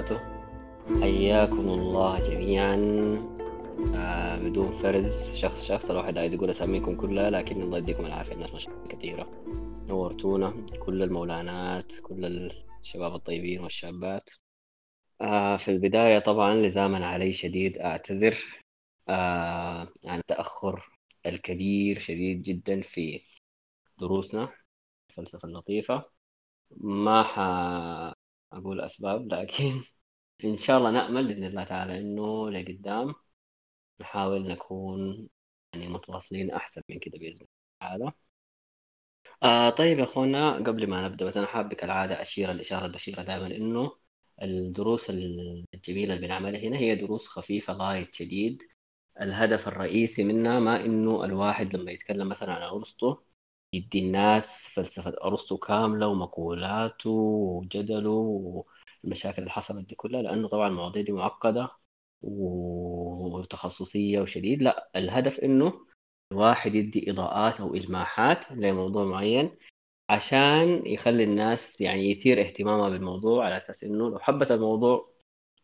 وبركاته. حياكم الله جميعا. آه بدون فرز شخص شخص الواحد عايز يقول أساميكم كلها لكن الله يديكم العافية. الناس مشاكل كثيرة. نورتونا كل المولانات كل الشباب الطيبين والشابات. آه في البداية طبعا لزاما علي شديد أعتذر. آه عن التأخر الكبير شديد جدا في دروسنا الفلسفة اللطيفة. ما حأقول أسباب لكن إن شاء الله نأمل بإذن الله تعالى إنه لقدام نحاول نكون يعني متواصلين أحسن من كده بإذن الله تعالى. آه طيب يا أخوانا قبل ما نبدأ بس أنا حابب كالعادة أشير الإشارة البشيرة دائما إنه الدروس الجميلة اللي بنعملها هنا هي دروس خفيفة لايت شديد. الهدف الرئيسي منها ما إنه الواحد لما يتكلم مثلا عن أرسطو يدي الناس فلسفة أرسطو كاملة ومقولاته وجدله والمشاكل اللي حصلت دي كلها لأنه طبعا المواضيع دي معقدة وتخصصية وشديد. لا الهدف إنه الواحد يدي إضاءات أو إلماحات لموضوع معين عشان يخلي الناس يعني يثير اهتمامها بالموضوع على أساس إنه لو حبت الموضوع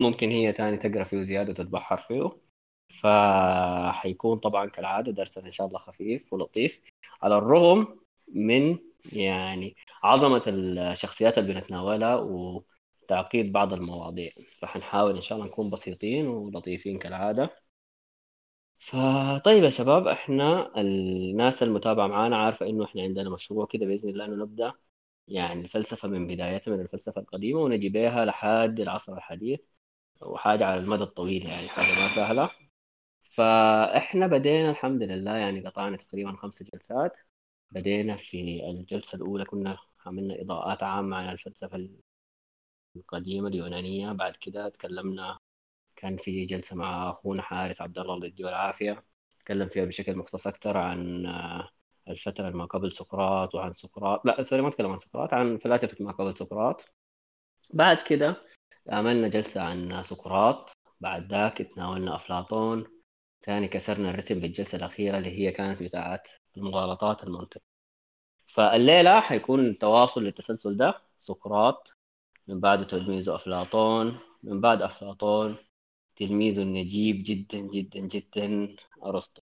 ممكن هي تاني تقرأ فيه زيادة وتتبحر فيه. فحيكون طبعا كالعادة درسنا إن شاء الله خفيف ولطيف على الرغم من يعني عظمة الشخصيات اللي بنتناولها وتعقيد بعض المواضيع. فحنحاول إن شاء الله نكون بسيطين ولطيفين كالعادة. فطيب يا شباب إحنا الناس المتابعة معانا عارفة إنه إحنا عندنا مشروع كده بإذن الله إنه نبدأ يعني الفلسفة من بدايتها من الفلسفة القديمة ونجي بيها لحد العصر الحديث. وحاجة على المدى الطويل يعني حاجة ما سهلة. فاحنا بدينا الحمد لله يعني قطعنا تقريبا خمس جلسات. بدينا في الجلسة الأولى كنا عملنا إضاءات عامة عن الفلسفة القديمة اليونانية. بعد كده تكلمنا كان في جلسة مع أخونا حارث عبد الله الله يديه العافية. تكلم فيها بشكل مختص أكثر عن الفترة ما قبل سقراط وعن سقراط لا سوري ما أتكلم عن سقراط عن فلاسفة ما قبل سقراط. بعد كده عملنا جلسة عن سقراط. بعد ذاك تناولنا أفلاطون. ثاني كسرنا الرتم بالجلسة الأخيرة اللي هي كانت بتاعت المغالطات المنطق فالليلة حيكون تواصل للتسلسل ده. سقراط من بعد تلميذه أفلاطون من بعد أفلاطون تلميذه النجيب جدا جدا جدا أرسطو.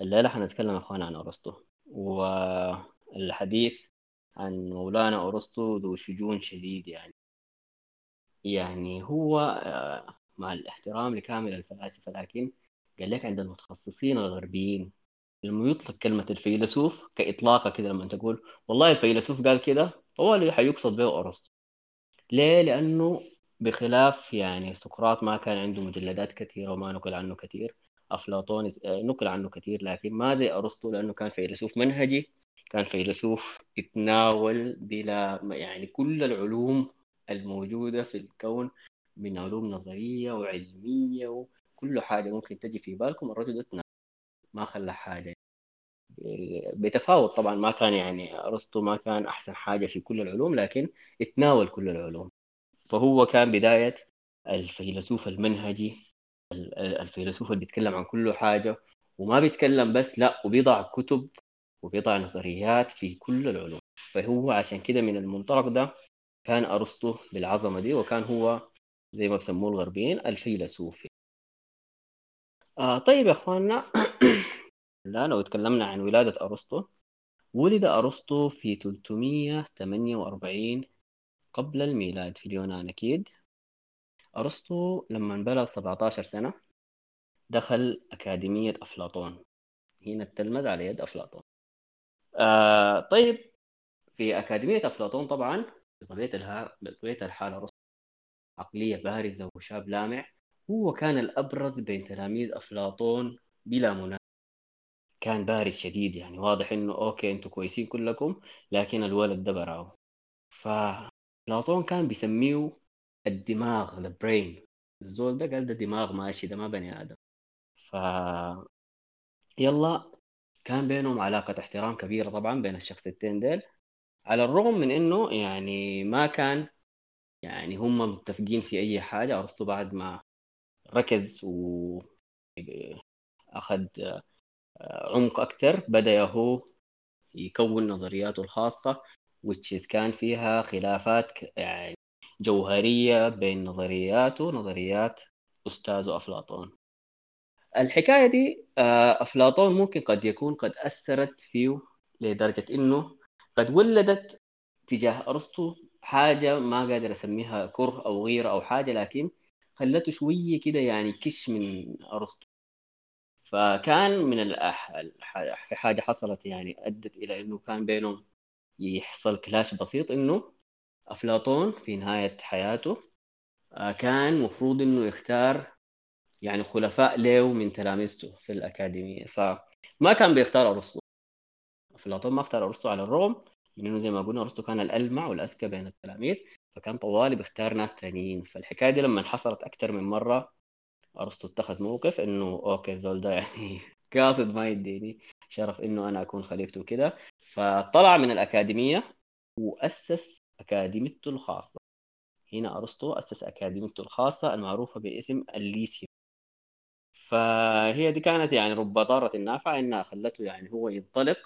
الليلة حنتكلم أخوانا عن أرسطو والحديث عن مولانا أرسطو ذو شجون شديد يعني. يعني هو مع الاحترام لكامل الفلاسفة لكن قال لك عند المتخصصين الغربيين لما يطلق كلمة الفيلسوف كإطلاقة كده لما تقول والله الفيلسوف قال كده هو اللي حيقصد به أرسطو ليه؟ لأنه بخلاف يعني سقراط ما كان عنده مجلدات كثيرة وما نقل عنه كثير أفلاطون نقل عنه كثير لكن ما زي أرسطو لأنه كان فيلسوف منهجي كان فيلسوف يتناول بلا يعني كل العلوم الموجودة في الكون من علوم نظرية وعلمية وكل حاجة ممكن تجي في بالكم الرجل ده ما خلى حاجة. بتفاوت طبعا ما كان يعني أرسطو ما كان أحسن حاجة في كل العلوم لكن اتناول كل العلوم. فهو كان بداية الفيلسوف المنهجي الفيلسوف اللي بيتكلم عن كل حاجة. وما بيتكلم بس لا وبيضع كتب وبيضع نظريات في كل العلوم. فهو عشان كده من المنطلق ده كان أرسطو بالعظمة دي وكان هو زي ما بسموه الغربيين الفيلسوف آه طيب يا اخواننا لا لو تكلمنا عن ولادة أرسطو ولد أرسطو في 348 قبل الميلاد في اليونان أكيد. أرسطو لما بلغ 17 سنة دخل أكاديمية أفلاطون. هنا التلمذ على يد أفلاطون. آه طيب في أكاديمية أفلاطون طبعا بطبيعة الحال أرسطو عقلية بارزة وشاب لامع. هو كان الأبرز بين تلاميذ أفلاطون بلا منازع. كان بارز شديد يعني واضح إنه okay أنتوا كويسين كلكم لكن الولد ده براو فأفلاطون كان بيسميه الدماغ the brain. الزول ده قال ده دماغ ماشي ده ما بني آدم. ف يلا كان بينهم علاقة احترام كبيرة طبعا بين الشخصيتين ديل على الرغم من إنه يعني ما كان يعني هم متفقين في أي حاجة أرسطو بعد ما ركز و أخذ عمق أكثر بدأ هو يكون نظرياته الخاصة which كان فيها خلافات يعني جوهرية بين نظرياته ونظريات أستاذه أفلاطون. الحكاية دي آه، أفلاطون ممكن قد يكون قد أثرت فيه لدرجة إنه قد ولدت تجاه أرسطو حاجة ما قادر أسميها كره أو غيرة أو حاجة لكن خلته شوية كده يعني كش من أرسطو. فكان من الأح... حاجة حصلت يعني أدت إلى إنه كان بينهم يحصل كلاش بسيط إنه أفلاطون في نهاية حياته آه، كان مفروض إنه يختار يعني خلفاء له من تلاميذته في الأكاديمية. فما كان بيختار أرسطو. أفلاطون ما اختار أرسطو على الرغم من إنه زي ما قلنا أرسطو كان الألمع والأذكى بين التلاميذ. فكان طوالي بيختار ناس ثانيين فالحكاية دي لما حصلت أكثر من مرة أرسطو اتخذ موقف إنه okay زول ده يعني قاصد ما يديني شرف إنه أنا أكون خليفته وكده. فطلع من الأكاديمية وأسس أكاديميته الخاصة. هنا أرسطو أسس أكاديميته الخاصة المعروفة باسم الليسيوم فهي دي كانت يعني رب ضارة نافعة إنها خلته يعني هو ينطلق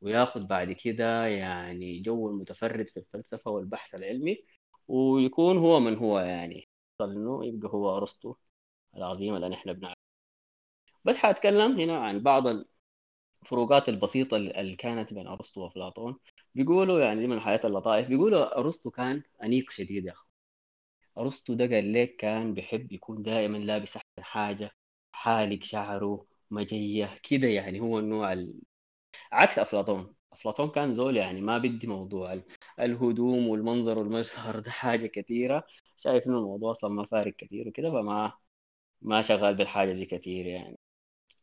وياخذ بعد كده يعني جو المتفرد في الفلسفة والبحث العلمي. ويكون هو من هو يعني. إنه يبقى هو أرسطو العظيم اللي نحن بنعرفه. بس حأتكلم هنا عن بعض الفروقات البسيطة اللي كانت بين أرسطو وافلاطون بيقولوا يعني من حياة اللطائف. بيقولوا أرسطو كان أنيق شديد يا اخو أرسطو ده قال لك كان بيحب يكون دائما لابس أحسن حاجة حالق شعره مجية كده يعني هو النوع ال... عكس أفلاطون. أفلاطون كان زول يعني ما بدي موضوع الهدوم والمنظر والمظهر ده حاجة كثيره شايف إنه الموضوع أصلا ما فارق كثير وكده فما ما شغال بالحاجة دي كثير يعني.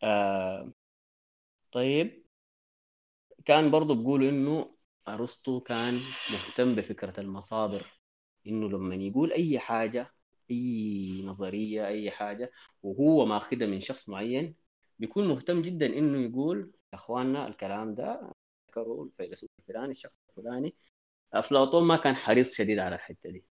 آه طيب. كان برضو بيقولوا إنه أرسطو كان مهتم بفكرة المصادر إنه لما يقول أي حاجة أي نظرية أي حاجة وهو ماخذها من شخص معين بيكون مهتم جدا إنه يقول يا إخواننا الكلام ده ذكروا الفيلسوف الفلاني الشخص الفلاني. أفلاطون ما كان حريص شديد على الحتة دي.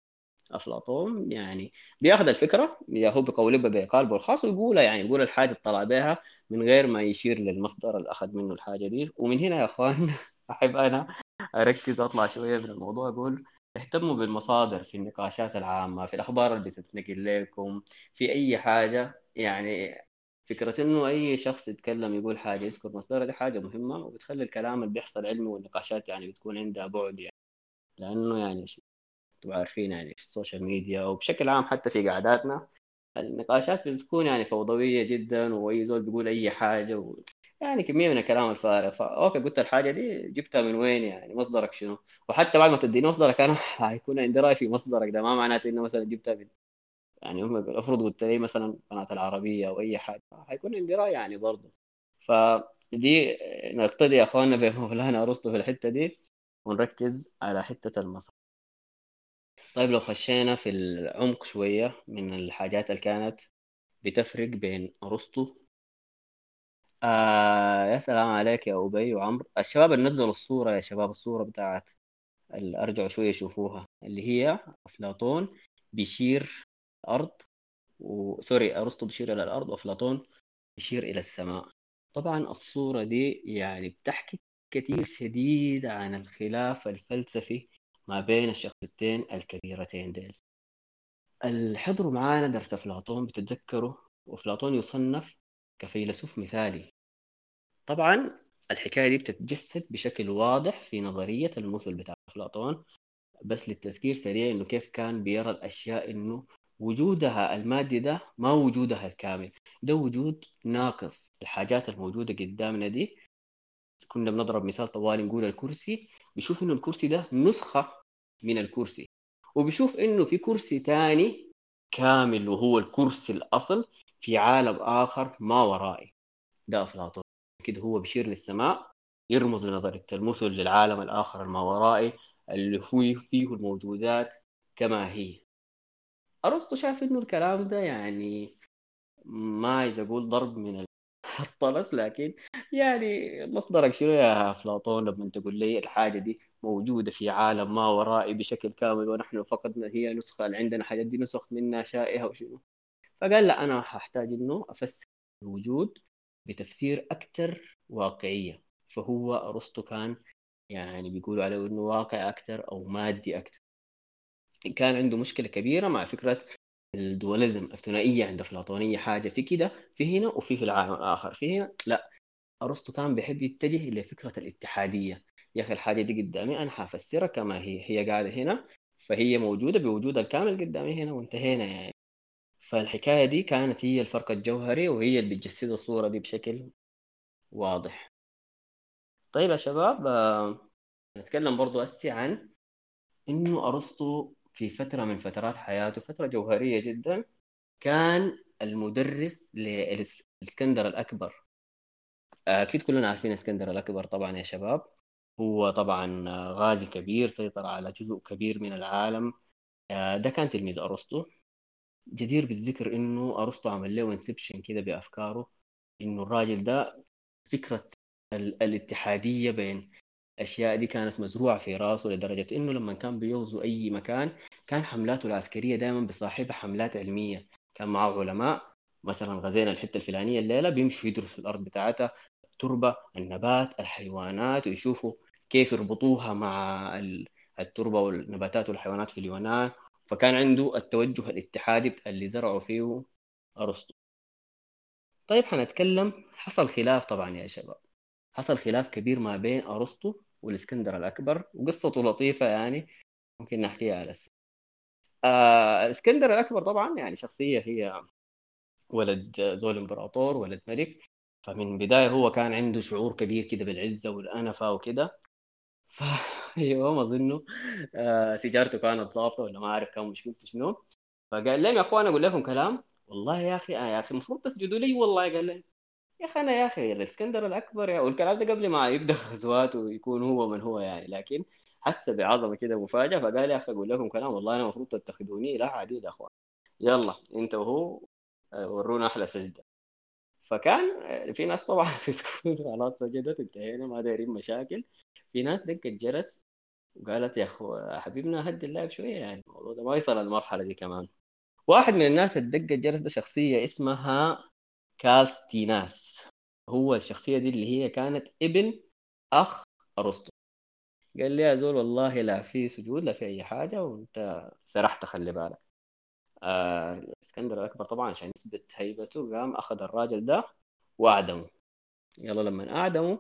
أفلاطون يعني بياخذ الفكرة يا هو بقولبها بقالبه الخاص ويقولها يعني يقول الحاجة اللي طلع بها من غير ما يشير للمصدر اللي أخذ منه الحاجة دي. ومن هنا يا أخوان أحب أنا أركز أطلع شوية من الموضوع أقول اهتموا بالمصادر في النقاشات العامة في الأخبار اللي بتتنقل لكم في أي حاجة يعني فكرة إنه أي شخص يتكلم يقول حاجة يذكر مصدر دي حاجة مهمة وبتخلي الكلام اللي بيحصل علمي والنقاشات يعني بتكون عندها بعد يعني. لأنه يعني أنتم عارفين يعني في ال social media وبشكل عام حتى في قعداتنا النقاشات بتكون يعني فوضوية جدا وأي زول بيقول أي حاجة و... يعني كمية من الكلام الفارغ. ف okay قلت الحاجة دي جبتها من وين يعني؟ مصدرك شنو؟ وحتى بعد ما تديني مصدرك أنا حيكون عندي رأي في مصدرك ده ما معناته إنه مثلا جبتها من يعني هم أفرض قلت لي مثلا قناة العربية أو أي حاجة حيكون عندي رأي يعني برضه. فدي نقتدي يا اخواننا بمولانا ارسطو في الحتة دي ونركز على حتة المصدر طيب لو خشينا في العمق شوية من الحاجات اللي كانت بتفرق بين أرسطو. آه يا سلام عليك يا أبي وعمر الشباب نزلوا الصورة يا شباب الصورة بتاعت اللي أرجعوا شوية يشوفوها اللي هي أفلاطون بيشير الأرض وسوري أرسطو بيشير إلى الأرض وأفلاطون بيشير إلى السماء. طبعا الصورة دي يعني بتحكي كثير شديد عن الخلاف الفلسفي ما بين الشخصيتين الكبيرتين ديل. الحضروا معانا درس أفلاطون بتتذكروا؟ وأفلاطون يصنف كفيلسوف مثالي. طبعا الحكاية دي بتتجسد بشكل واضح في نظرية المثل بتاع أفلاطون بس للتذكير سريع إنه كيف كان بيرى الأشياء إنه وجودها المادي ده ما وجودها الكامل ده وجود ناقص الحاجات الموجودة قدامنا دي. كنا بنضرب مثال طوالي نقول الكرسي بيشوف إنه الكرسي ده نسخة من الكرسي وبيشوف إنه في كرسي تاني كامل وهو الكرسي الأصل في عالم آخر ما ورائي. ده أفلاطون. كده هو بيشير للسماء يرمز لنظرية المثل للعالم الآخر الماورائي اللي فيه فيه الموجودات كما هي. أرسطو شاف إنه الكلام ده يعني ما عايز أقول ضرب من الطلس لكن يعني مصدرك شنو يا أفلاطون لما تقول لي الحاجة دي موجودة في عالم ما ورائي بشكل كامل ونحن فقط هي نسخة عندنا حاجات دي نسخ منها شائهه وشنو؟ فقال لا أنا هحتاج إنه أفسر الوجود بتفسير أكثر واقعية. فهو أرسطو كان يعني بيقولوا عليه إنه واقع أكثر أو مادي أكثر كان عنده مشكلة كبيرة مع فكرة الدوليزم الثنائية عند افلاطونيه حاجة في كده في هنا وفي في العالم الآخر في هنا. لا أرسطو كان بيحب يتجه لفكرة الاتحادية. يا أخي الحاجة دي قدامي أنا حفسرها كما هي هي قاعدة هنا فهي موجودة بوجودها الكامل قدامي هنا وانتهينا يعني. فالحكاية دي كانت هي الفرق الجوهري وهي اللي بتجسد الصورة دي بشكل واضح. طيب يا شباب آه، نتكلم برضو هسي عن إنه أرسطو في فترة من فترات حياته فترة جوهرية جدا كان المدرس للاسكندر الأكبر. أكيد كلنا عارفين إسكندر الأكبر طبعا يا شباب. هو طبعا غازي كبير سيطر على جزء كبير من العالم. آه، ده كان تلميذ أرسطو. جدير بالذكر إنه أرسطو عمل له انسبشن كده بأفكاره إنه الراجل ده فكرة الاتحادية بين الاشياء دي كانت مزروعة في راسه لدرجة إنه لما كان بيغزو أي مكان كان حملاته العسكرية دائما بصاحبها حملات علمية. كان معه علماء مثلا غزينا الحتة الفلانية الليلة بيمشوا يدرسوا الأرض بتاعتها التربه النبات الحيوانات ويشوفوا كيف يربطوها مع التربة والنباتات والحيوانات في اليونان. فكان عنده التوجه الاتحادي اللي زرعوا فيه أرسطو. طيب حنتكلم. حصل خلاف طبعا يا شباب. حصل خلاف كبير ما بين أرسطو والإسكندر الأكبر. وقصته لطيفة يعني ممكن نحكيها على. آه الإسكندر الأكبر طبعا يعني شخصية هي ولد زول إمبراطور ولد ملك. فمن بدايه هو كان عنده شعور كبير كده بالعزة والأنفة وكده. في يوم أظنه آه سيجارته كانت ظابطة ولا ما أعرف كان مشكلته شنو. فقال لهم يا أخوان أقول لكم كلام. والله يا أخي آه يا أخي المفروض تسجدوا لي والله قال لهم. يا أخي أنا يا أخي الإسكندر الأكبر يا والكلام ده قبل ما يبدأ غزواته ويكون هو من هو يعني لكن حس بعظمة كده مفاجأة فقال يا أخي أقول لكم كلام والله أنا المفروض تتخذوني لا عديد يا أخوان. يلا أنت وهو آه، ورونا أحلى سجدة. فكان آه، في ناس طبعا في خلاص سجدت انتهينا ما دايرين مشاكل. في ناس دقت جرس وقالت يا أخو حبيبنا هدي اللعب شوية يعني الموضوع ده ما يصل المرحله دي كمان. واحد من الناس اللي دق الجرس ده شخصية اسمها كالستيناس هو الشخصية دي اللي هي كانت ابن أخ أرسطو. قال لي يا زول والله لا في سجود لا في أي حاجة وأنت سرحت خلي بالك. آه الأكبر طبعا عشان يثبت هيبته قام أخذ الراجل ده وأعدمه. يلا لما أعدمه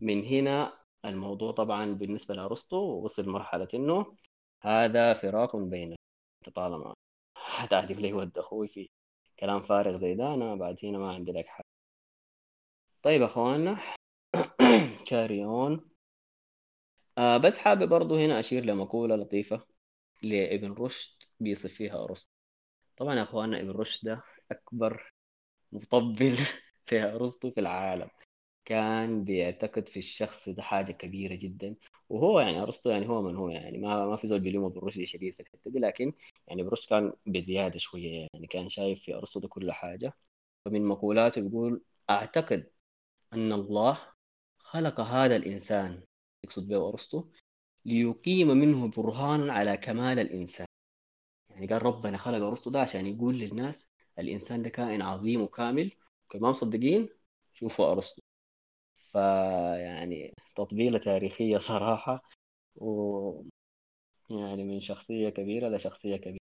من هنا الموضوع طبعا بالنسبة لأرسطو وصل مرحلة إنه هذا فراق بيننا طالما هتعدم لي ود أخوي في كلام فارغ زي ده أنا بعد هنا ما عندي لك حاجة. طيب أخواننا carry on آه بس حابب برضو هنا أشير لمقولة لطيفة لابن رشد بيصف فيها أرسطو. طبعا يا اخواننا ابن رشد ده أكبر مطبل في ارسطو في العالم. كان بيعتقد في الشخص ده حاجة كبيرة جدا. وهو يعني أرسطو يعني هو من هو يعني ما ما في زول بيلومه بالرشد شديد في الحتة دي لكن يعني برشد كان بزيادة شوية يعني كان شايف في أرسطو كل حاجة. فمن مقولاته بيقول أعتقد أن الله خلق هذا الإنسان يقصد به أرسطو ليقيم منه برهانا على كمال الإنسان. يعني قال ربنا خلق أرسطو ده عشان يقول للناس الإنسان ده كائن عظيم وكامل. كمان مصدقين شوفوا أرسطو. فيعني تطبيلة تاريخية صراحة و يعني من شخصية كبيرة لشخصية كبيرة.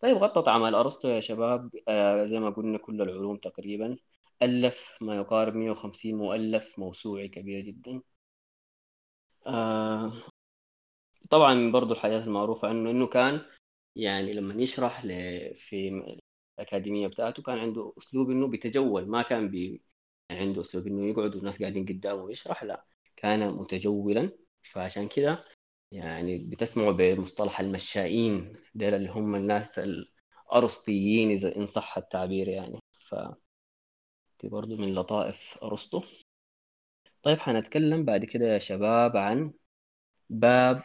طيب غطت أعمال أرسطو يا شباب. آه زي ما قلنا كل العلوم تقريبا. ألف ما يقارب 150 مؤلف موسوعي كبير جدا. آه طبعا برضو الحاجات المعروفة عنه إنه كان يعني لما يشرح في الأكاديمية بتاعته كان عنده أسلوب إنه بيتجول ما كان بي عنده اسلوب إنه يقعد والناس قاعدين قدامه ويشرح لا كان متجولا. فعشان كده يعني بتسمعوا بمصطلح المشائين ديل اللي هم الناس الأرسطيين إذا إن صح التعبير يعني. ف دي برضه من لطائف أرسطو. طيب حنتكلم بعد كده يا شباب عن باب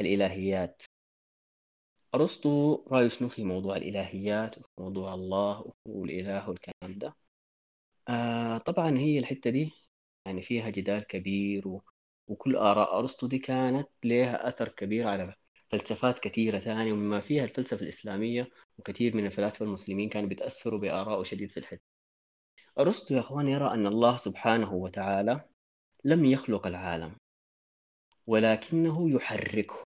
الإلهيات. أرسطو رايه شنو في موضوع الإلهيات وموضوع الله والإله والكلام ده؟ آه طبعا هي الحتة دي يعني فيها جدال كبير و... وكل آراء أرسطو دي كانت لها أثر كبير على فلسفات كثيرة ثانية ومما فيها الفلسفة الإسلامية وكثير من الفلاسفة المسلمين كانوا بيتأثروا بآرائه شديد في الحتة أرسطو يا أخوان يرى أن الله سبحانه وتعالى لم يخلق العالم ولكنه يحركه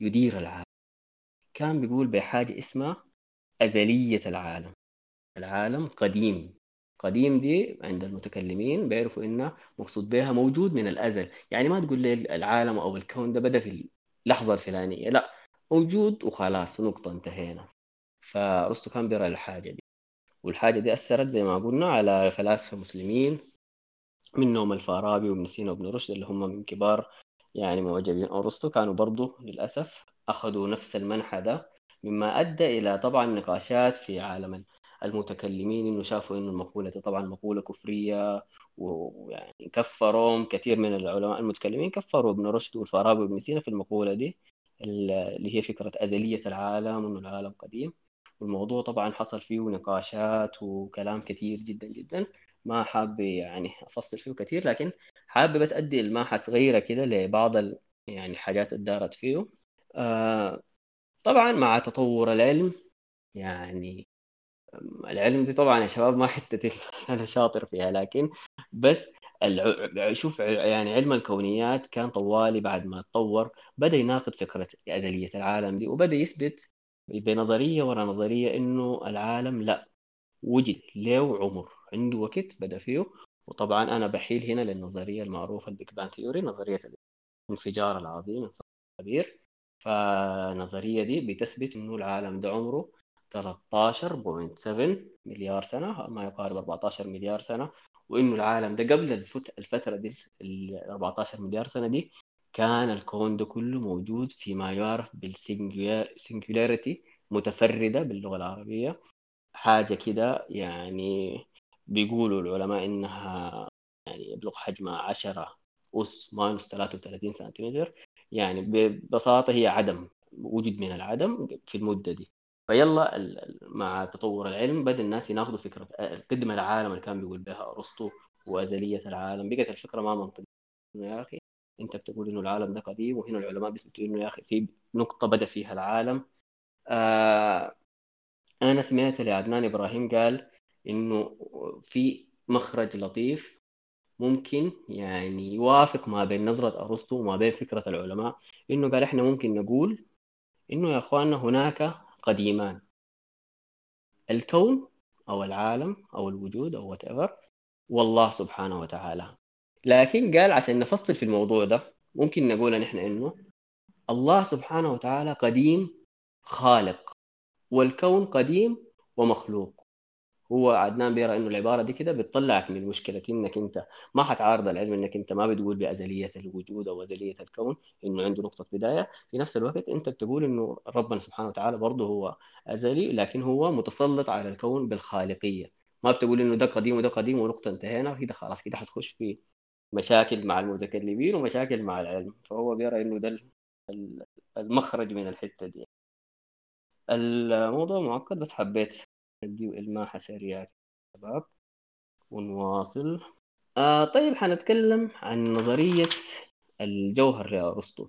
يدير العالم. كان بيقول بحاجة اسمها أزلية العالم. العالم قديم. قديم دي عند المتكلمين بيعرفوا إنها مقصود بها موجود من الأزل. يعني ما تقول لي العالم أو الكون ده بدأ في اللحظة الفلانية. لا موجود وخلاص نقطة انتهينا. فأرسطو كان بيرى الحاجة دي. والحاجة دي أثرت زي ما قلنا على فلاسفة مسلمين منهم الفارابي وابن سينا وابن رشد اللي هم من كبار يعني معجبين. أرسطو كانوا برضو للأسف أخذوا نفس المنحى ده مما أدى إلى طبعا نقاشات في عالم المتكلمين إنه شافوا إنه المقولة دي طبعا مقولة كفرية ويعني كفرهم كثير من العلماء المتكلمين كفروا ابن رشد والفارابي وابن سينا في المقولة دي اللي هي فكرة أزلية العالم وإنه العالم قديم والموضوع طبعا حصل فيه نقاشات وكلام كثير جدا جدا ما حاب يعني أفصل فيه كثير لكن حابب بس أدي الماحة صغيرة كده لبعض. يعني الحاجات اللي دارت فيه آه طبعا مع تطور العلم يعني العلم دي طبعا يا شباب ما حتتي أنا شاطر فيها لكن بس. شوف يعني علم الكونيات كان طوالي بعد ما تطور بدأ يناقض فكرة أزلية العالم دي وبدأ يثبت بنظرية ورا نظرية إنه العالم لا وجد له عمر عنده وقت بدأ فيه وطبعا أنا بحيل هنا للنظرية المعروفة ال Big Bang theory نظرية الانفجار العظيم الكبير فالنظريه دي بتثبت إنه العالم ده عمره 13.7 مليار سنة ما يقارب 14 مليار سنة. وإنه العالم ده قبل الفترة دي ال 14 مليار سنة دي كان الكون ده كله موجود فيما يعرف بال singularity متفردة باللغة العربية. حاجة كده يعني بيقولوا العلماء إنها يعني يبلغ حجمها 10 أس minus 33 سنتيمتر. يعني ببساطة هي عدم وجد من العدم في المدة دي. فيلا مع تطور العلم بدأ الناس يناقضوا فكرة قدم العالم اللي كان بيقول بها أرسطو وأزلية العالم. بقت الفكرة ما منطقية. يا أخي أنت بتقول إنه العالم ده قديم وهنا العلماء بيثبتوا إنه يا أخي في نقطة بدأ فيها العالم. آه أنا سمعت لعدنان إبراهيم قال إنه في مخرج لطيف ممكن يعني يوافق ما بين نظرة أرسطو وما بين فكرة العلماء. إنه قال إحنا ممكن نقول إنه يا إخواننا هناك قديمان الكون أو العالم أو الوجود أو whatever والله سبحانه وتعالى. لكن قال عشان نفصل في الموضوع ده. ممكن نقول نحن إنه الله سبحانه وتعالى قديم خالق والكون قديم ومخلوق. هو عدنان بيرى إنه العبارة دي كده بتطلعك من مشكلة إنك أنت ما حتعارض العلم إنك أنت ما بتقول بأزلية الوجود أو أزلية الكون إنه عنده نقطة بداية. في نفس الوقت أنت بتقول إنه ربنا سبحانه وتعالى برضه هو أزلي لكن هو متسلط على الكون بالخالقية. ما بتقول إنه ده قديم وده قديم ونقطة انتهينا كده خلاص كده حتخش في مشاكل مع المتكلمين ومشاكل مع العلم. فهو بيرى إنه ده المخرج من الحتة دي. الموضوع معقد بس حبيت اديه الماحة سريعة شباب. ونواصل. آه طيب حنتكلم عن نظرية الجوهر لأرسطو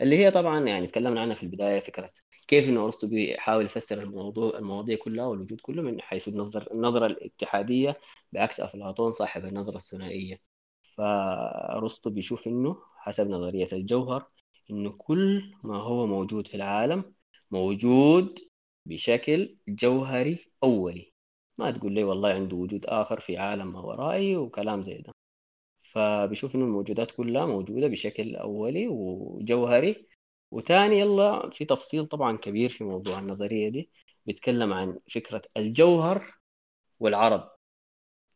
اللي هي طبعا يعني تكلمنا عنها في البداية فكرة كيف إنه أرسطو بيحاول يفسر الموضوع المواضيع كلها والوجود كله من حيث النظر النظرة الاتحادية بعكس أفلاطون صاحب النظرة الثنائية. فأرسطو بيشوف إنه حسب نظرية الجوهر إنه كل ما هو موجود في العالم موجود بشكل جوهري أولي. ما تقول لي والله عنده وجود آخر في عالم ما ورائي وكلام زي ده. فبيشوف إنه الموجودات كلها موجودة بشكل أولي وجوهري. وثاني يلا في تفصيل طبعا كبير في موضوع النظرية دي بيتكلم عن فكرة الجوهر والعرض.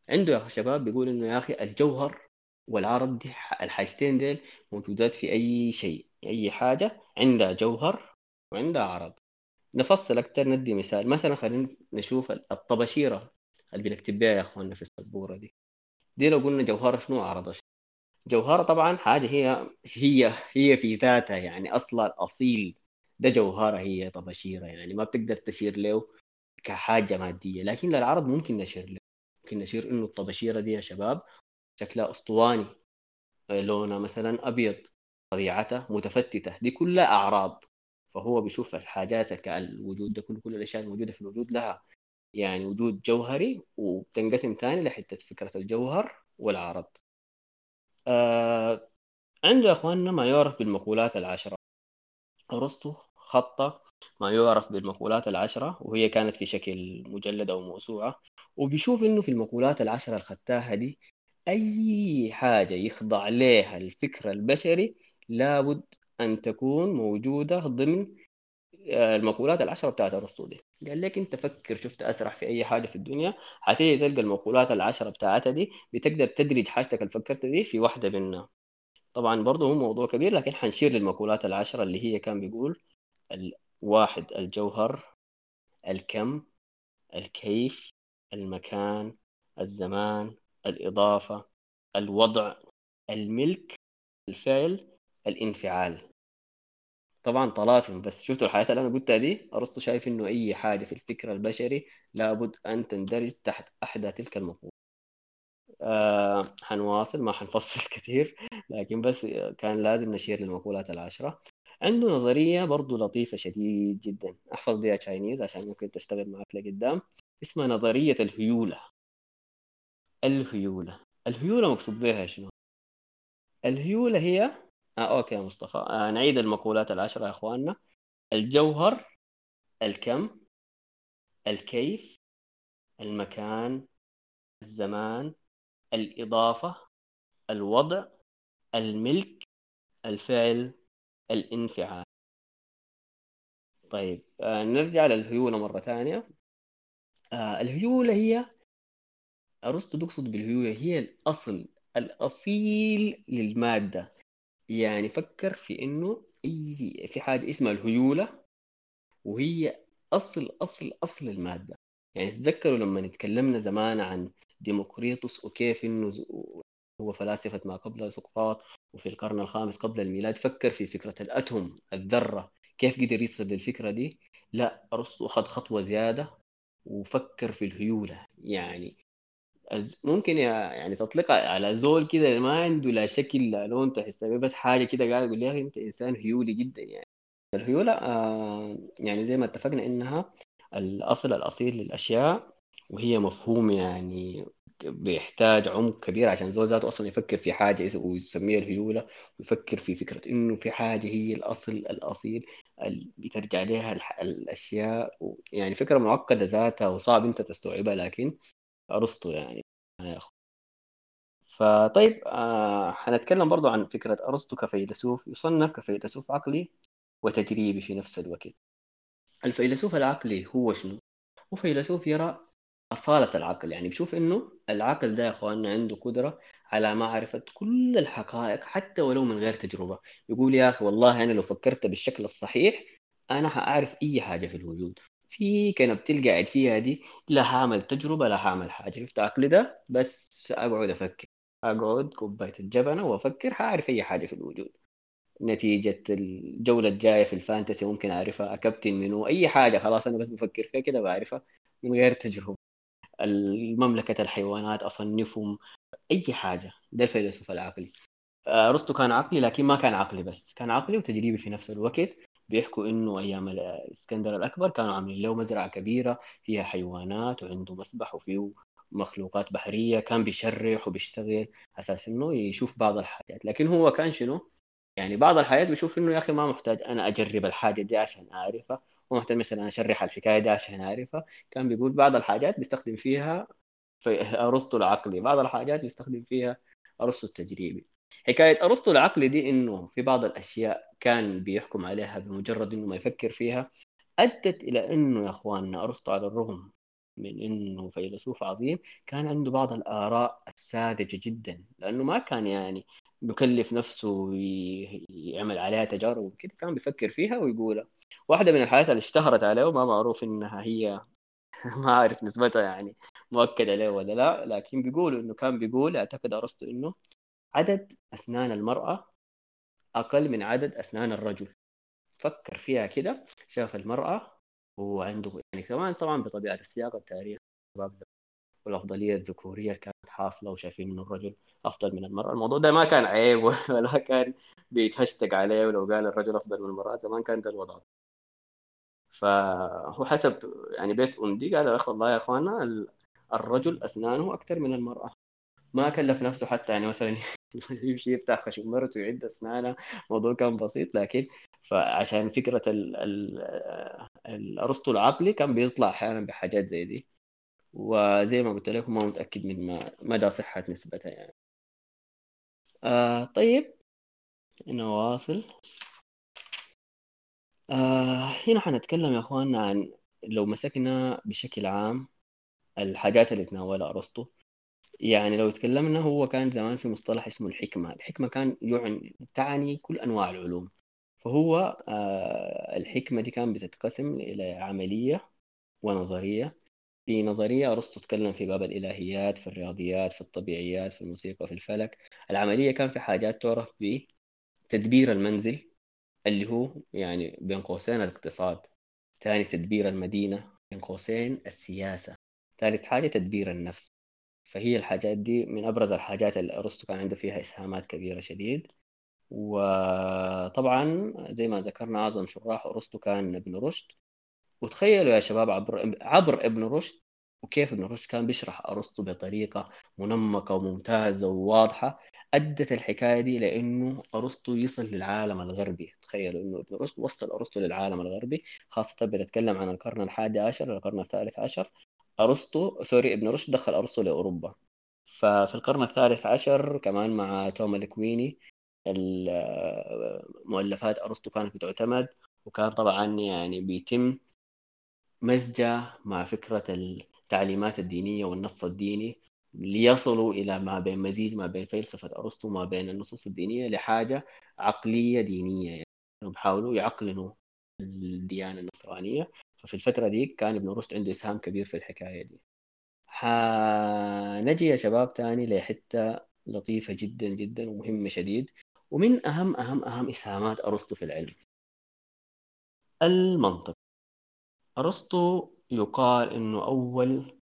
عنده يا شباب بيقول إنه يا أخي الجوهر والعرض دي الحاجتين ديل موجودات في أي شيء أي حاجة عندها جوهر وعندها عرض. نفصل أكثر ندي مثال. مثلا خلينا نشوف الطباشيرة اللي بنكتب بها يا إخواننا في السبورة دي. دي لو قلنا جوهره شنو؟ عرض جوهره طبعا حاجة هي هي هي في ذاتها يعني أصلا الاصيل ده جوهره هي طباشيره يعني. ما بتقدر تشير له كحاجة مادية. لكن للعرض ممكن نشير له. ممكن نشير إنه الطباشيرة دي يا شباب شكلها أسطواني. لونها مثلا أبيض طبيعتها متفتتة. دي كلها أعراض. فهو بيشوف الحاجات كالوجود ده كل كل الأشياء الموجودة في الوجود لها يعني وجود جوهري وبتنقسم ثاني لحتة فكرة الجوهر والعرض. آه عنده يا أخواننا ما يعرف بالمقولات العشرة. أرسطو خط ما يعرف بالمقولات العشرة وهي كانت في شكل مجلد أو موسوعه وبيشوف إنه في المقولات العشرة الختاها دي أي حاجة يخضع لها الفكر البشري لابد أن تكون موجودة ضمن آه، المقولات العشرة بتاعت ارسطو دي. قال لك أنت فكر شفت أسرح في أي حاجة في الدنيا حتيجي تلقى المقولات العشرة بتاعتها دي بتقدر تدرج حاجتك اللي فكرت دي في واحدة منها. طبعا برضه هو موضوع كبير لكن حنشير للمقولات العشرة اللي هي كان بيقول الواحد الجوهر الكم الكيف المكان الزمان الإضافة الوضع الملك الفعل الانفعال. طبعا طلاسم بس شفتوا الحياة اللي أنا قلتها دي؟ أرسطو شايف إنه أي حاجة في الفكر البشري لابد أن تندرج تحت أحدى تلك المقولات آه حنواصل ما حنفصل كثير لكن بس كان لازم نشير للمقولات العشرة. عنده نظرية برضو لطيفة شديد جدا. أحفظ دي تشاينيز عشان ممكن تشتغل معك لقدام. اسمها نظرية الهيولة. الهيولة. الهيولة مقصود بها شنو؟ الهيولة هي آه okay يا مصطفى. آه نعيد المقولات العشرة يا أخواننا. الجوهر الكم الكيف المكان الزمان الإضافة الوضع الملك الفعل الانفعال. طيب آه نرجع للهيولة مرة ثانية. آه الهيولة هي أرسطو بيقصد بالهيولة هي الأصل الأصيل للمادة. يعني فكر في إنه أي في حاجة اسمها الهيولة وهي أصل أصل أصل المادة. يعني تذكروا لما نتكلمنا زمان عن ديمقريطس وكيف إنه هو فلاسفة ما قبل سقراط وفي القرن الخامس قبل الميلاد فكر في فكرة الأتوم الذرة. كيف قدر يصل للفكرة دي؟ لا أرسطو أخذ خطوة زيادة وفكر في الهيولة. يعني ممكن يعني تطلقها على زول كده ما عنده لا شكل لا لون تحس بس حاجة كده قاعد يقول يا أخي أنت إنسان هيولي جدا يعني. الهيولة آه يعني زي ما اتفقنا إنها الأصل الأصيل للأشياء وهي مفهوم يعني بيحتاج عمق كبير عشان زول ذاته أصلا يفكر في حاجة ويسميها الهيولة ويفكر في فكرة إنه في حاجة هي الأصل الأصيل اللي بترجع لها الأشياء يعني فكرة معقدة ذاتها وصعب أنت تستوعبها لكن أرسطو يعني يا اخو فطيب آه حنتكلم برضو عن فكرة أرسطو كفيلسوف يصنف كفيلسوف عقلي وتجريبي في نفس الوقت. الفيلسوف العقلي هو شنو؟ هو فيلسوف يرى أصالة العقل. يعني بشوف إنه العقل ده يا إخواننا عنده قدرة على معرفة كل الحقائق حتى ولو من غير تجربة. يقول يا أخي والله أنا لو فكرت بالشكل الصحيح أنا حأعرف أي حاجة في الوجود. في كنبتة قاعد فيها دي لا هعمل تجربة لا هعمل حاجة. شفت عقلي ده؟ بس أقعد أفكر. أقعد كوباية الجبنة وأفكر حأعرف أي حاجة في الوجود. نتيجة الجولة الجاية في الفانتسي ممكن أعرفها أكابتن منو أي حاجة. خلاص أنا بس بفكر فيها كده بعرفها من غير تجربة. المملكة الحيوانات أصنفهم أي حاجة. ده الفيلسوف العقلي. أرسطو كان عقلي لكن ما كان عقلي بس. كان عقلي وتجريبي في نفس الوقت. بيحكوا إنه أيام الاسكندر الأكبر كانوا عاملين له مزرعة كبيرة فيها حيوانات وعنده مسبح وفيه مخلوقات بحرية كان بيشرح وبيشتغل أساس إنه يشوف بعض الحاجات. لكن هو كان شنو؟ يعني بعض الحاجات بيشوف إنه يا أخي ما محتاج أنا أجرب الحاجة دي عشان أعرفها مو محتاج مثلا أشرح الحكاية دي عشان أعرفها. كان بيقول بعض الحاجات بيستخدم فيها في أرسطو العقلي بعض الحاجات بيستخدم فيها أرسطو التجريبي. حكاية أرسطو العقلي دي إنه في بعض الأشياء كان بيحكم عليها بمجرد إنه ما يفكر فيها أدت إلى إنه يا أخواننا ارسطو على الرغم من إنه فيلسوف عظيم كان عنده بعض الآراء الساذجة جدا لأنه ما كان يعني بكلف نفسه ويعمل عليها تجارب وكده كان بيفكر فيها ويقولها. واحدة من الحاجات اللي اشتهرت عليه وما معروف إنها هي ما أعرف نسبتها يعني مؤكد عليه ولا لا لكن بيقولوا إنه كان بيقول أعتقد أرسطو إنه عدد أسنان المرأة أقل من عدد أسنان الرجل. فكر فيها كده شاف المرأة هو عنده يعني كمان طبعا بطبيعة السياق التاريخ والأفضلية الذكورية كانت حاصلة وشايفين إنه الرجل أفضل من المرأة. الموضوع ده ما كان عيب ولا كان بيتهشتق عليه ولو قال الرجل أفضل من المرأة زمان كان ده الوضع. فهو حسب يعني based on دي قال والله يا أخوانا الرجل أسنانه أكثر من المرأة. ما كلف نفسه حتى يعني مثلا يمشي يفتح خشم مرته ويعد أسنانه. الموضوع كان بسيط لكن فعشان فكرة ال ال الارسطو العقلي كان بيطلع أحيانا بحاجات زي دي. وزي ما قلت لكم ما متأكد من مدى صحة نسبتها يعني. آه طيب. نواصل آه هنا حنتكلم يا أخواننا عن لو مسكنا بشكل عام الحاجات اللي تناولها أرسطو. يعني لو تكلمنا هو كان زمان في مصطلح اسمه الحكمة. الحكمة كان يعني تعني كل أنواع العلوم. فهو آه الحكمة دي كان بتتقسم إلى عملية ونظرية. في نظرية أرسطو تكلم في باب الإلهيات في الرياضيات في الطبيعيات في الموسيقى في الفلك. العملية كان في حاجات تعرف بتدبير المنزل اللي هو يعني بين قوسين الاقتصاد. ثاني تدبير المدينة بين قوسين السياسة. ثالث حاجة تدبير النفس. فهي الحاجات دي من أبرز الحاجات اللي أرسطو كان عنده فيها إسهامات كبيرة شديد. وطبعا زي ما ذكرنا أعظم شراح أرسطو كان ابن رشد. وتخيلوا يا شباب عبر عبر ابن رشد وكيف ابن رشد كان بيشرح أرسطو بطريقة منمقة وممتازة وواضحة أدت الحكاية دي لأنه أرسطو يصل للعالم الغربي. تخيلوا إنه ابن رشد وصل أرسطو للعالم الغربي خاصة بنتكلم عن القرن الحادي عشر القرن الثالث عشر. أرسطو سوري ابن رشد دخل أرسطو لأوروبا. ففي القرن الثالث عشر كمان مع توما الكويني مؤلفات أرسطو كانت بتعتمد وكان طبعا يعني بيتم مزجة مع فكرة التعليمات الدينية والنص الديني ليصلوا إلى ما بين مزيج ما بين فلسفة أرسطو وما بين النصوص الدينية لحاجة عقلية دينية. يعني بيحاولوا يعقلنوا الديانة النصرانية. ففي الفترة دي كان ابن رشد عنده إسهام كبير في الحكاية دي. حنجي يا شباب تاني لحتة لطيفة جدا جدا ومهمة شديد ومن أهم أهم أهم إسهامات أرسطو في العلم. المنطق. أرسطو يقال إنه أول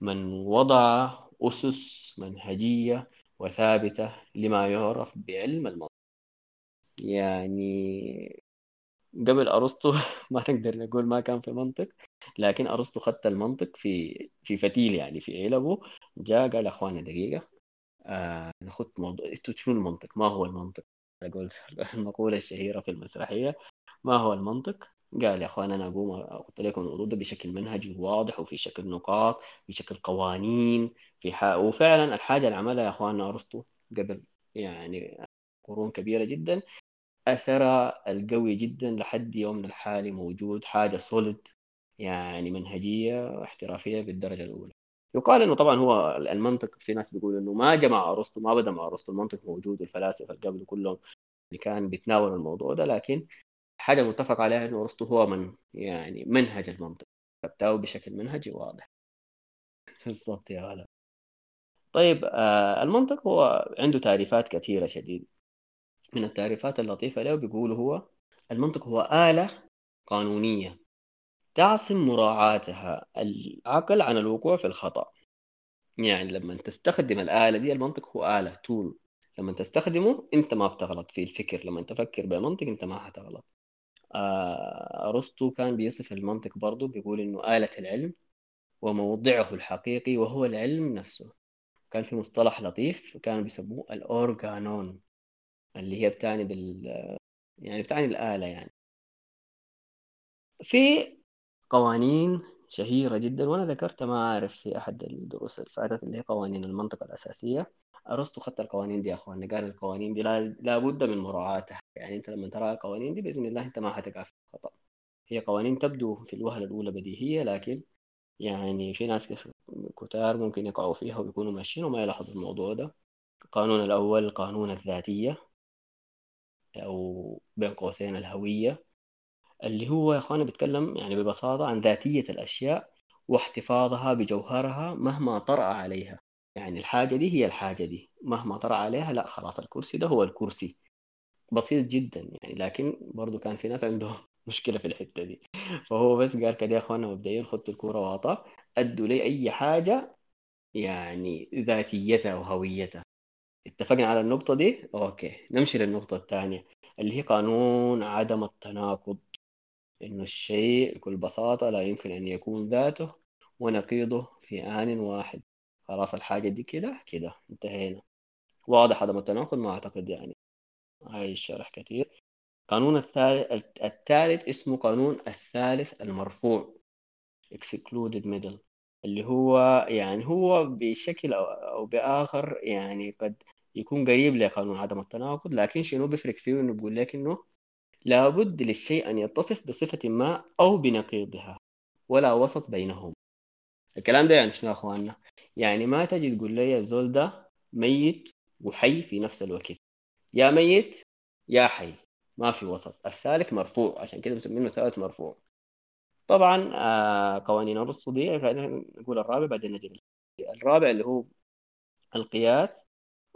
من وضع أسس منهجية وثابتة لما يعرف بعلم المنطق. يعني قبل أرسطو ما نقدر نقول ما كان في منطق لكن أرسطو خدت المنطق في في فتيل يعني في علبه جاء قال أخوانا دقيقة آه نخد موضوع شنو المنطق؟ ما هو المنطق؟ أقول المقولة الشهيرة في المسرحية ما هو المنطق؟ قال يا أخوان أنا أقوم أحط لكم الردود بشكل منهجي واضح وفي شكل نقاط في شكل قوانين في ح... وفعلا الحاجة اللي عملها يا اخواننا أرسطو قبل يعني قرون كبيرة جدا اثرها القوي جدا لحد يومنا الحالي موجود حاجة سوليد يعني منهجية احترافية بالدرجة الأولى. يقال إنه طبعا هو المنطق في ناس بيقول إنه ما جمع أرسطو ما بدأ مع أرسطو المنطق موجود والفلاسفه اللي قبله كلهم اللي كان بيتناولوا الموضوع ده لكن حاجة متفق عليها إنه أرسطو هو من يعني منهج المنطق فتاو بشكل منهجي واضح. بالضبط يا غلا طيب آه المنطق هو عنده تعريفات كثيرة شديد. من التعريفات اللطيفة له بيقول هو المنطق هو آلة قانونية تعصم مراعاتها العقل عن الوقوع في الخطأ. يعني لما تستخدم الآلة دي المنطق هو آلة تول لما تستخدمه أنت ما بتغلط في الفكر. لما تفكر بمنطق أنت ما حتغلط. آه، أرسطو كان بيصف المنطق برضه بيقول إنه آلة العلم وموضعه الحقيقي وهو العلم نفسه. كان في مصطلح لطيف كانوا بيسموه الأورغانون. اللي هي بتعني بال يعني بتعني الآلة يعني. في قوانين شهيرة جدا وأنا ذكرتها ما أعرف في أحد الدروس اللي فاتت اللي هي قوانين المنطق الأساسية. أرسطو خدت القوانين دي يا أخوان قال القوانين دي لابد من مراعاتها. يعني أنت لما ترى القوانين دي بإذن الله أنت ما حتقع في الخطأ. هي قوانين تبدو في الوهلة الأولى بديهية لكن يعني في ناس كتار ممكن يقعوا فيها ويكونوا ماشيين وما يلاحظوا الموضوع ده. القانون الأول قانون الذاتية. أو بين قوسين الهوية اللي هو يا أخوانا بيتكلم يعني ببساطة عن ذاتية الأشياء واحتفاظها بجوهرها مهما طرأ عليها. يعني الحاجة دي هي الحاجة دي. مهما طرأ عليها لا خلاص الكرسي ده هو الكرسي. بسيط جدا يعني لكن برضو كان في ناس عندهم مشكلة في الحتة دي. فهو بس قال كده يا أخوانا مبدئيا خدوا الكورة واطا أدوا لي أي حاجة يعني ذاتيتها وهويتها. اتفقنا على النقطة دي؟ أوكي نمشي للنقطة الثانية اللي هي قانون عدم التناقض إنه الشيء بكل بساطة لا يمكن أن يكون ذاته ونقيضه في آن واحد. خلاص الحاجة دي كده؟ كده انتهينا. واضح عدم التناقض؟ ما أعتقد يعني. هاي الشرح كثير. قانون الثالث الثالث اسمه قانون الثالث المرفوع. Excluded middle. اللي هو يعني هو بشكل أو بآخر يعني قد يكون قريب لقانون عدم التناقض لكن شنو بيفرق فيه إنه بيقول لك إنه لابد للشيء أن يتصف بصفة ما أو بنقيضها ولا وسط بينهم. الكلام ده يعني شنو يا إخواننا؟ يعني ما تجي تقول لي الزول ده ميت وحي في نفس الوقت. يا ميت يا حي ما في وسط. الثالث مرفوع عشان كده بنسميه الثالث مرفوع. طبعا آه قوانين أرسطو دي نقول الرابع بعدين نجي الرابع اللي هو القياس.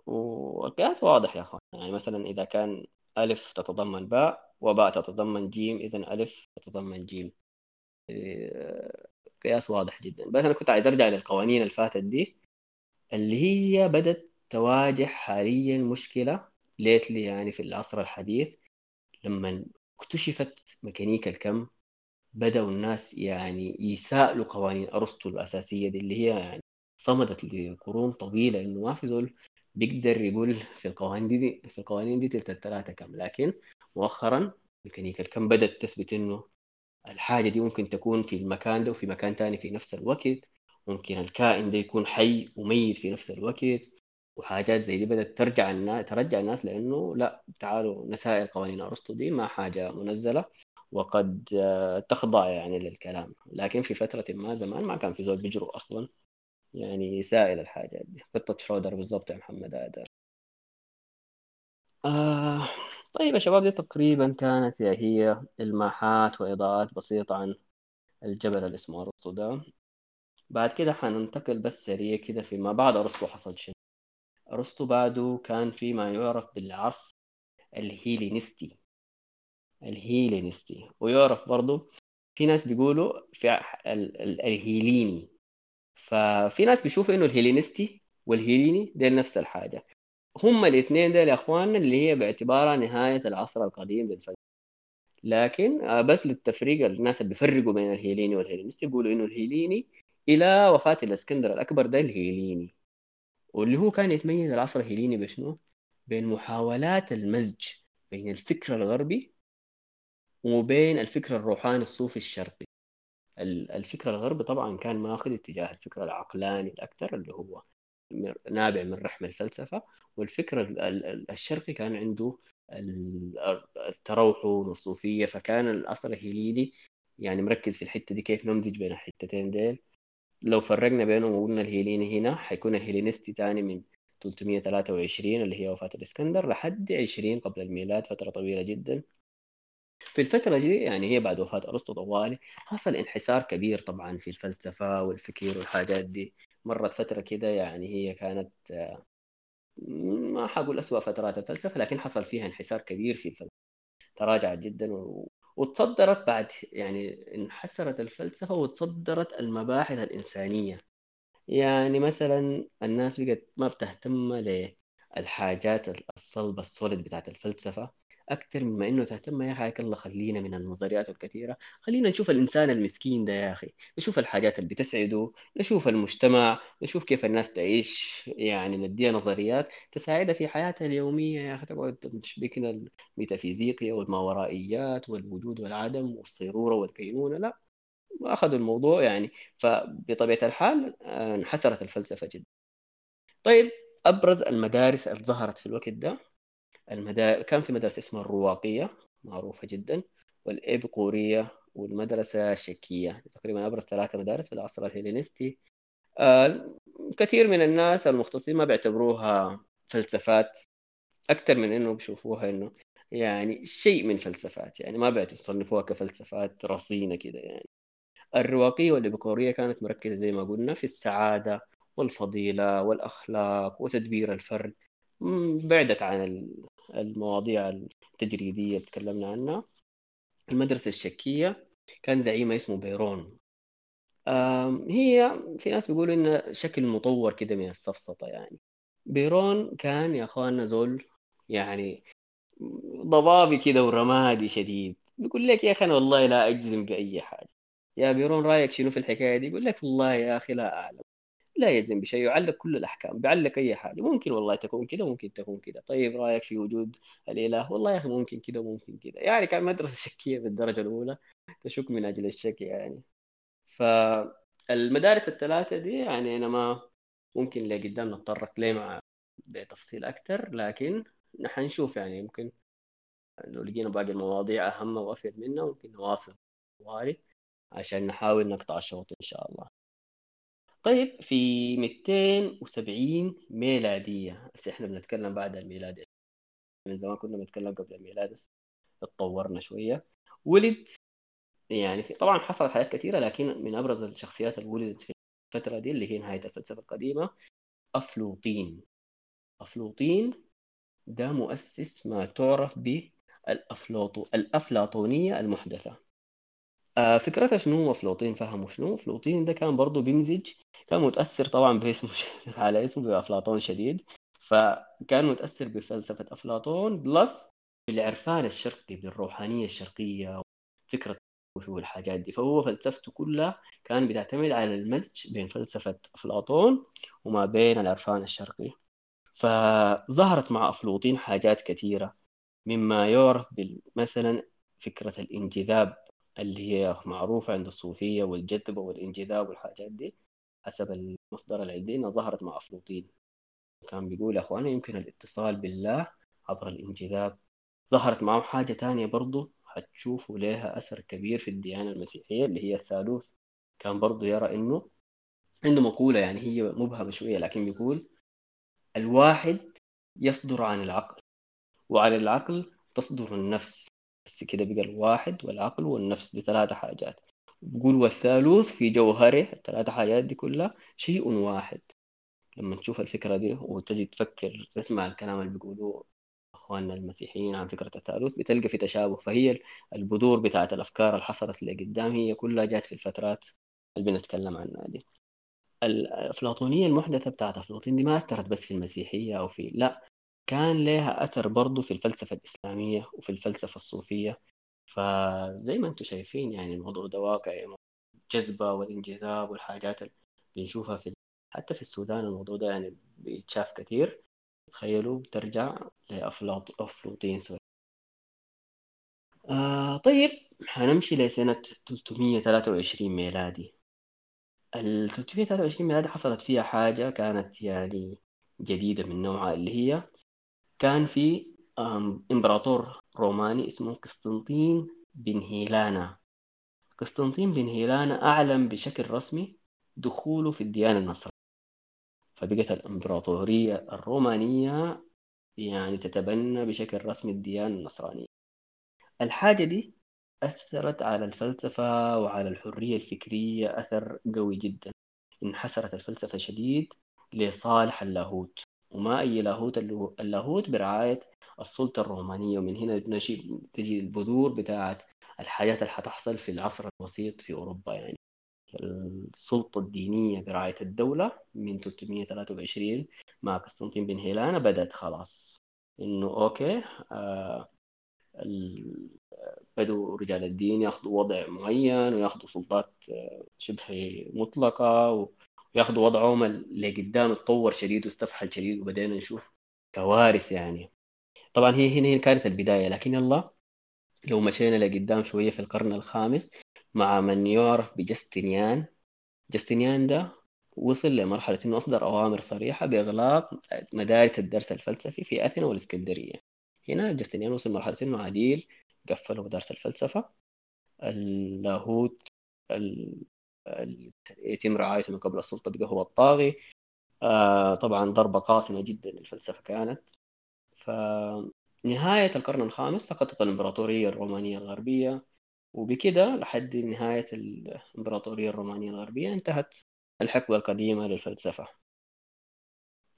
والقياس واضح يا أخوان. يعني مثلا إذا كان ألف تتضمن باء وباء تتضمن جيم اذا ألف تتضمن جيم. آه، قياس واضح جدا. بس أنا كنت عايز أرجع للقوانين اللي فاتت دي اللي هي بدت تواجه حاليا مشكلة ليتلي يعني في العصر الحديث لما اكتشفت ميكانيكا الكم بدأوا الناس يعني يسائلوا قوانين أرسطو الأساسية دي اللي هي يعني صمدت لقرون طويلة إنه ما في زول بيقدر يقول في القوانين دي في القوانين دي تلت الثلاثة كم. لكن مؤخرا ميكانيكا الكم بدأت تثبت إنه الحاجة دي ممكن تكون في المكان ده وفي مكان تاني في نفس الوقت. ممكن الكائن ده يكون حي وميت في نفس الوقت. وحاجات زي دي بدأت ترجع الناس ترجع الناس لأنه لا تعالوا نسائل قوانين أرسطو دي ما حاجة منزلة. وقد آه، تخضع يعني للكلام. لكن في فترة ما زمان ما كان في زول بيجرؤ أصلا. يعني يسائل الحاجات دي. خطة شرودر بالضبط يا محمد هذا آه طيب يا شباب دي تقريبا كانت هي إلماحات وإضاءات بسيطة عن الجبل اللي اسمه أرسطو ده بعد كده حننتقل بس سريع كده فيما بعد. أرسطو حصل شنو؟ أرسطو بعده كان في ما يعرف بالعصر الهيلينستي الهيلينستي ويعرف برضو في ناس بيقولوا في الهيليني. ففي ناس بيشوفوا إنه الهيلينستي والهيليني ديل نفس الحاجة. هم الاثنين ديل يا اخواننا اللي هي باعتبارها نهاية العصر القديم للفلسفه لكن آه، بس للتفريق الناس اللي بيفرقوا بين الهيليني والهيلينستي بيقولوا إنه الهيليني إلى وفاة الإسكندر الأكبر ده الهيليني. واللي هو كان يتميز العصر الهيليني بشنو؟ بين محاولات المزج بين الفكر الغربي وبين الفكر الروحاني الصوفي الشرقي. الفكر الغربي طبعا كان ماخذ اتجاه الفكر العقلاني الأكثر اللي هو نابع من رحم الفلسفة. والفكر الشرقي كان عنده التروح والصوفية. فكان العصر الهيليني يعني مركز في الحتة دي كيف نمزج بين الحتتين ديل. لو فرقنا بينهم وقلنا الهيليني هنا حيكون الهيلينستي ثاني من 323 اللي هي وفاة الإسكندر لحد 20 قبل الميلاد فترة طويلة جدا. في الفترة دي يعني هي بعد وفاة أرسطو طوالي حصل انحسار كبير طبعا في الفلسفة والفكر والحاجات دي. مرت فترة كده يعني هي كانت ما حقول أسوأ فترات الفلسفة لكن حصل فيها انحسار كبير في الفلسفة. تراجعت جدا و... وتصدرت بعد يعني انحسرت الفلسفة وتصدرت المباحث الإنسانية. يعني مثلا الناس بقت ما بتهتم للحاجات الصلبة السوليد بتاعت الفلسفة. أكثر مما إنه تهتم يا أخي الله خلينا من النظريات الكثيرة. خلينا نشوف الإنسان المسكين ده يا أخي. نشوف الحاجات اللي بتسعده نشوف المجتمع نشوف كيف الناس تعيش يعني نديها نظريات تساعدها في حياتها اليومية يا أخي. تقعد تشبكنا الميتافيزيقيا والماورائيات والوجود والعدم والصيرورة والكينونة. لا اخذوا الموضوع يعني. فبطبيعة الحال آه، انحسرت الفلسفة جدا. طيب أبرز المدارس اللي ظهرت في الوقت ده المدا... كان في مدرسة اسمها الرواقية معروفة جدا والإبقورية والمدرسة الشكية تقريبا أبرز ثلاثة مدارس في العصر الهيلينستي آه كثير من الناس المختصين ما بيعتبروها فلسفات أكثر من إنه بيشوفوها إنه يعني شيء من فلسفات يعني ما بيتصنفوها كفلسفات رصينة كده يعني. الرواقية والإبقورية كانت مركزة زي ما قلنا في السعادة والفضيلة والأخلاق وتدبير الفرد. بعدت عن المواضيع التجريدية اللي تكلمنا عنها. المدرسة الشكية كان زعيمة اسمه بيرون. هي في ناس بيقولوا إنها شكل مطور كده من السفسطة يعني. بيرون كان يا أخواننا زول يعني ضبابي كده ورمادي شديد. بيقول لك يا أخي أنا والله لا أجزم بأي حاجة. يا بيرون رأيك شنو في الحكاية دي؟ يقول لك والله يا أخي لا أعلم. لا يجزم بشيء يعلق كل الأحكام بيعلق أي حاجة. ممكن والله تكون كده ممكن تكون كده. طيب رأيك في وجود الإله؟ والله يا أخي ممكن كده وممكن كده. يعني كان مدرسة شكية بالدرجه الأولى تشك من أجل الشك يعني. فالمدارس الثلاثة دي يعني أنا ما ممكن لقدام نتطرق ليه مع بتفصيل أكثر لكن نحن نشوف يعني. يمكن لو لقينا باقي المواضيع أهم وأفيد منها ممكن نواصل عشان نحاول نقطع الشوط إن شاء الله. طيب في 270 ميلادية. بس إحنا بنتكلم بعد الميلاد. من زمان كنا بنتكلم قبل الميلاد بس اتطورنا شوية. ولد يعني في طبعا حصلت حاجات كثيرة لكن من أبرز الشخصيات اللي ولدت في الفترة دي اللي هي نهاية الفلسفة القديمة أفلوطين أفلوطين ده مؤسس ما تعرف بالأفلاطو الأفلاطونية المحدثة. آه فكرتها شنو؟ أفلاطين فهموا شنو؟ أفلاطين ده كان برضه بيمزج كان متأثر طبعا باسمه على اسمه بأفلاطون شديد. فكان متأثر بفلسفة أفلاطون بلس بالعرفان الشرقي بالروحانية الشرقية فكرة والحاجات دي. فهو فلسفته كلها كان بتعتمد على المزج بين فلسفة أفلاطون وما بين العرفان الشرقي. فظهرت مع أفلاطين حاجات كثيرة مما يعرف مثلا فكرة الانجذاب اللي هي معروفة عند الصوفية والجذب والانجذاب والحاجات دي. حسب المصدر العلمي ظهرت مع أفلاطين. كان بيقول يا أخوانا يمكن الاتصال بالله عبر الانجذاب. ظهرت معه حاجة تانية برضو حتشوفوا لها أثر كبير في الديانة المسيحية اللي هي الثالوث. كان برضو يرى إنه عنده مقولة يعني هي مبهمة شوية لكن بيقول الواحد يصدر عن العقل وعن العقل تصدر النفس. بس كده بقى الواحد والعقل والنفس دي ثلاثة حاجات. بقول والثالوث في جوهره الثلاثة حاجات دي كلها شيء واحد. لما تشوف الفكرة دي وتجي تفكر تسمع الكلام اللي بيقولوه أخواننا المسيحيين عن فكرة الثالوث بتلقى في تشابه. فهي البذور بتاعت الأفكار اللي حصلت اللي قدام هي كلها جات في الفترات اللي بنتكلم عنها دي. الافلاطونيه المحدثة بتاعت افلاطون دي ما أثرت بس في المسيحية أو في لا كان لها أثر برضه في الفلسفة الإسلامية وفي الفلسفة الصوفية. فزي ما أنتم شايفين يعني الموضوع ده واقعي الجذبة والانجذاب والحاجات اللي بنشوفها في حتى في السودان الموضوع ده يعني بيتشاف كثير تخيلوا ترجع لأفلاطين سوري آه طيب هنمشي لسنة 323 ميلادي. ال 323 ميلادي حصلت فيها حاجة كانت يعني جديدة من نوعها اللي هي كان في إمبراطور روماني اسمه قسطنطين بن هيلانا. قسطنطين بن هيلانا أعلن بشكل رسمي دخوله في الديانة النصرانية فبقت الإمبراطورية الرومانية يعني تتبنى بشكل رسمي الديانة النصرانية. الحاجة دي أثرت على الفلسفة وعلى الحرية الفكرية أثر قوي جدا. انحسرت الفلسفة شديد لصالح اللاهوت. وما أي لاهوت اللاهوت برعاية السلطة الرومانية. ومن هنا نجي تجي البذور بتاعت الحاجات اللي حتحصل في العصر الوسيط في أوروبا. يعني السلطة الدينية برعاية الدولة من 323 مع قسطنطين بن هيلانا بدأت خلاص. إنه أوكي آه بدوا رجال الدين ياخذوا وضع معين وياخذوا سلطات آه، شبه مطلقة وياخذوا وضعهم اللي قدام اتطور شديد واستفحل شديد وبدينا نشوف كوارث يعني. طبعا هي هنا كانت البداية لكن يلا لو مشينا لقدام شوية في القرن الخامس مع من يعرف بجستنيان جستنيان ده وصل لمرحلة إنه أصدر أوامر صريحة بإغلاق مدارس الدرس الفلسفي في أثينا والإسكندرية. هنا جستنيان وصل لمرحلة إنه عديل قفلوا مدارس الفلسفة. اللاهوت يتم رعايته من قبل السلطة بقى هو الطاغي. آه طبعا ضربة قاسمة جدا للفلسفة كانت. فنهاية القرن الخامس سقطت الإمبراطورية الرومانية الغربية وبكده لحد نهاية الإمبراطورية الرومانية الغربية انتهت الحقبة القديمة للفلسفة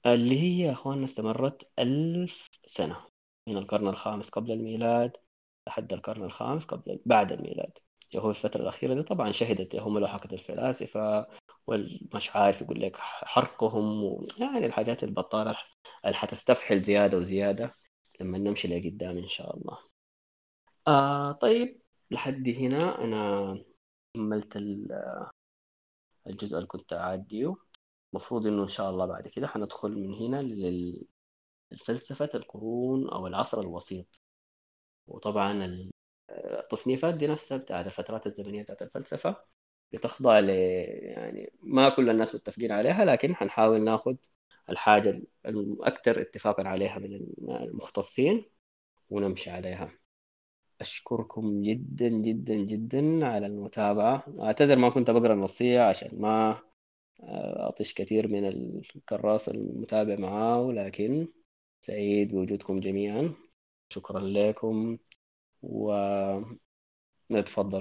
اللي هي يا أخواننا استمرت ألف سنة من القرن الخامس قبل الميلاد لحد القرن الخامس قبل بعد الميلاد. هو الفترة الأخيرة دي طبعا شهدت هم ملاحقة الفلاسفة والمش عارف يقول لك حرقهم. يعني الحاجات البطالة اللي حتستفحل زيادة وزيادة لما نمشي لقدام إن شاء الله آه طيب لحد هنا أنا كملت الجزء اللي كنت أعديه المفروض إنه إن شاء الله بعد كده حندخل من هنا للفلسفة القرون أو العصر الوسيط وطبعا التصنيفات دي نفسها بتاعت الفترات الزمنية بتاعت الفلسفة بتخضع ل يعني ما كل الناس متفقين عليها لكن حنحاول ناخذ الحاجة الأكثر اتفاقا عليها من المختصين ونمشي عليها. أشكركم جدا جدا جدا على المتابعة. أعتذر ما كنت بقرأ النصية عشان ما أطش كثير من الكراس المتابع معاه لكن سعيد بوجودكم جميعا. شكرا لكم. ونتفضل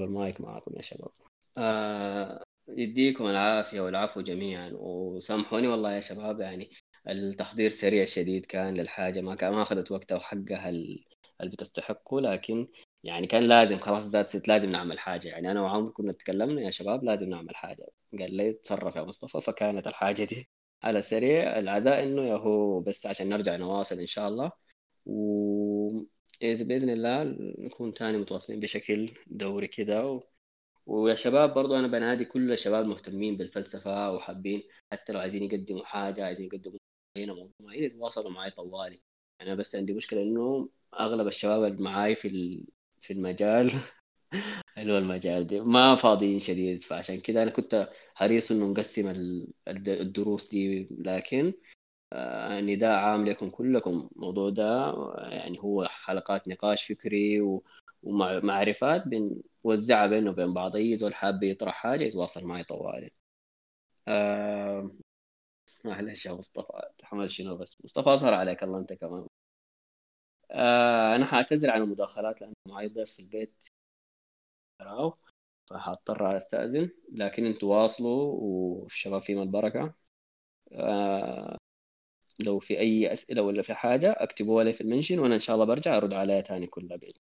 المايك معكم يا شباب. آه يديكم العافية والعفو جميعا. وسامحوني والله يا شباب يعني التحضير سريع شديد كان للحاجة ما كان ما أخذت وقتها وحقها اللي بتستحقه. لكن يعني كان لازم خلاص ذات ست لازم نعمل حاجة. يعني أنا وعمر كنا تكلمنا يا شباب لازم نعمل حاجة. قال لي تصرف يا مصطفى فكانت الحاجة دي على سريع. العزاء إنه يا هو بس عشان نرجع نواصل إن شاء الله. و بإذن الله نكون تاني متواصلين بشكل دوري كده و... ويا شباب برضو أنا بنادي كل الشباب المهتمين بالفلسفة وحابين حتى لو عايزين يقدموا حاجة عايزين يقدموا هنا موضوع معين يتواصلوا معي طوالي. أنا بس عندي مشكلة إنه أغلب الشباب اللي معاي في في المجال هو المجال دي ما فاضيين شديد فعشان كده أنا كنت حريص إنه نقسم الدروس دي لكن نداء عام لكم كلكم. الموضوع ده يعني هو حلقات نقاش فكري ومعرفات بنوزعها بينه وبين بعض اي زول حاب يطرح حاجة يتواصل معي طوالي آه... معلش يا مصطفى. تحمل شنو بس؟ مصطفى اظهر عليك الله أنت كمان. آه أنا حاعتذر عن المداخلات لأنه معي ضيف في البيت. فحاضطر أستأذن. لكن أنتوا واصلوا والشباب فيهم البركة. آه لو في أي أسئلة ولا في حاجة اكتبوها لي في المنشن وأنا إن شاء الله برجع أرد عليها تاني كلها بإذن